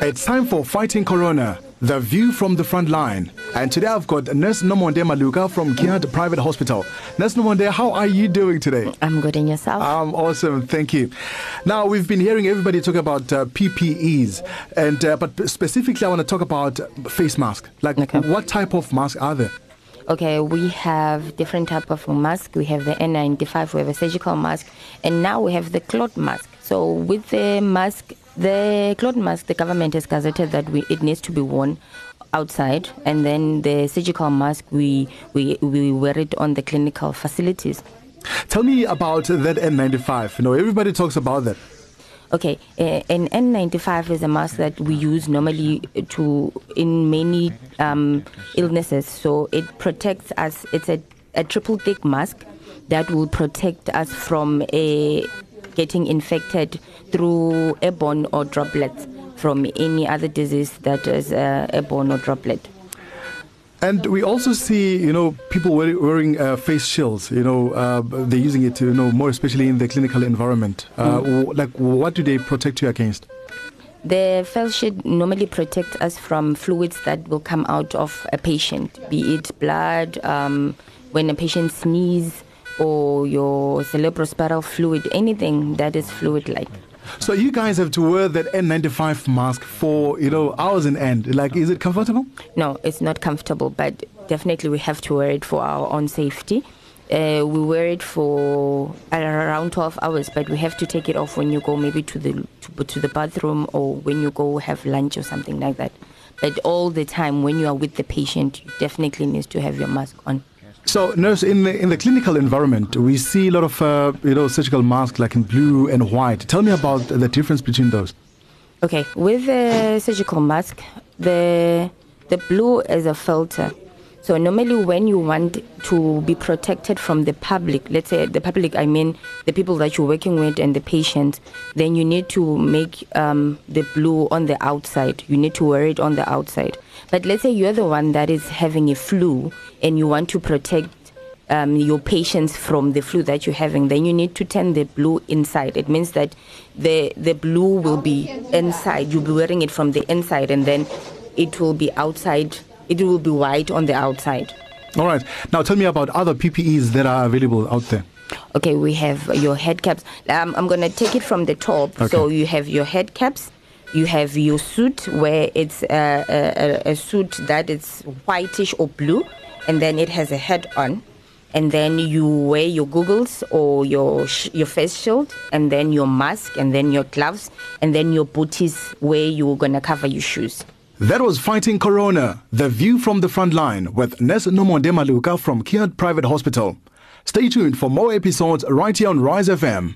It's time for Fighting Corona, the view from the front line. And today I've got Nurse Nomonde Maluka from Kiaat Private Hospital. Nurse Nomonde, how are you doing today? I'm good and yourself? I'm awesome, thank you. Now, we've been hearing everybody talk about uh, PPEs, and uh, but specifically I want to talk about face masks. Like, Okay. what type of mask are there? Okay, we have different type of mask. We have the N95, we have a surgical mask, and now we have the cloth mask. So with the mask, the cloth mask, the government has gazetted that we, it needs to be worn outside, and then the surgical mask, we, we, we wear it on the clinical facilities. Tell me about that N95. You know, everybody talks about that. Okay, uh, an N95 is a mask that we use normally to in many um, illnesses. So it protects us. It's a, a triple thick mask that will protect us from a getting infected through airborne or droplets from any other disease that is uh, airborne or droplet. And we also see, you know, people wearing uh, face shields. You know, uh, they're using it you know, more especially in the clinical environment. Uh, w- like, what do they protect you against? The face shield normally protect us from fluids that will come out of a patient, be it blood, um, when a patient sneeze, or your cerebrospinal fluid, anything that is fluid-like. So you guys have to wear that N95 mask for, you know, hours in end. Like, is it comfortable? No, it's not comfortable, but definitely we have to wear it for our own safety. Uh, we wear it for around 12 hours, but we have to take it off when you go maybe to the to, to the bathroom or when you go have lunch or something like that. But all the time when you are with the patient, you definitely need to have your mask on. So, nurse, in the, in the clinical environment, we see a lot of, uh, you know, surgical masks like in blue and white. Tell me about the difference between those. Okay, with the surgical mask, the the blue is a filter. So normally, when you want to be protected from the public, let's say the public, I mean the people that you're working with and the patients, then you need to make um, the blue on the outside. You need to wear it on the outside. But let's say you're the one that is having a flu and you want to protect um, your patients from the flu that you're having, then you need to turn the blue inside. It means that the the blue will be inside. You'll be wearing it from the inside, and then it will be outside. It will be white on the outside. All right. Now, tell me about other PPEs that are available out there. Okay, we have your head caps. Um, I'm gonna take it from the top. Okay. So you have your head caps. You have your suit where it's a, a, a- a suit that is whitish or blue, and then it has a head on. And then you wear your goggles or your sh- your face shield, and then your mask, and then your gloves, and then your booties where you're gonna cover your shoes. That was Fighting Corona, the view from the front line with Nurse Nomonde Maluka from Kiaat Private Hospital. Stay tuned for more episodes right here on Rise FM.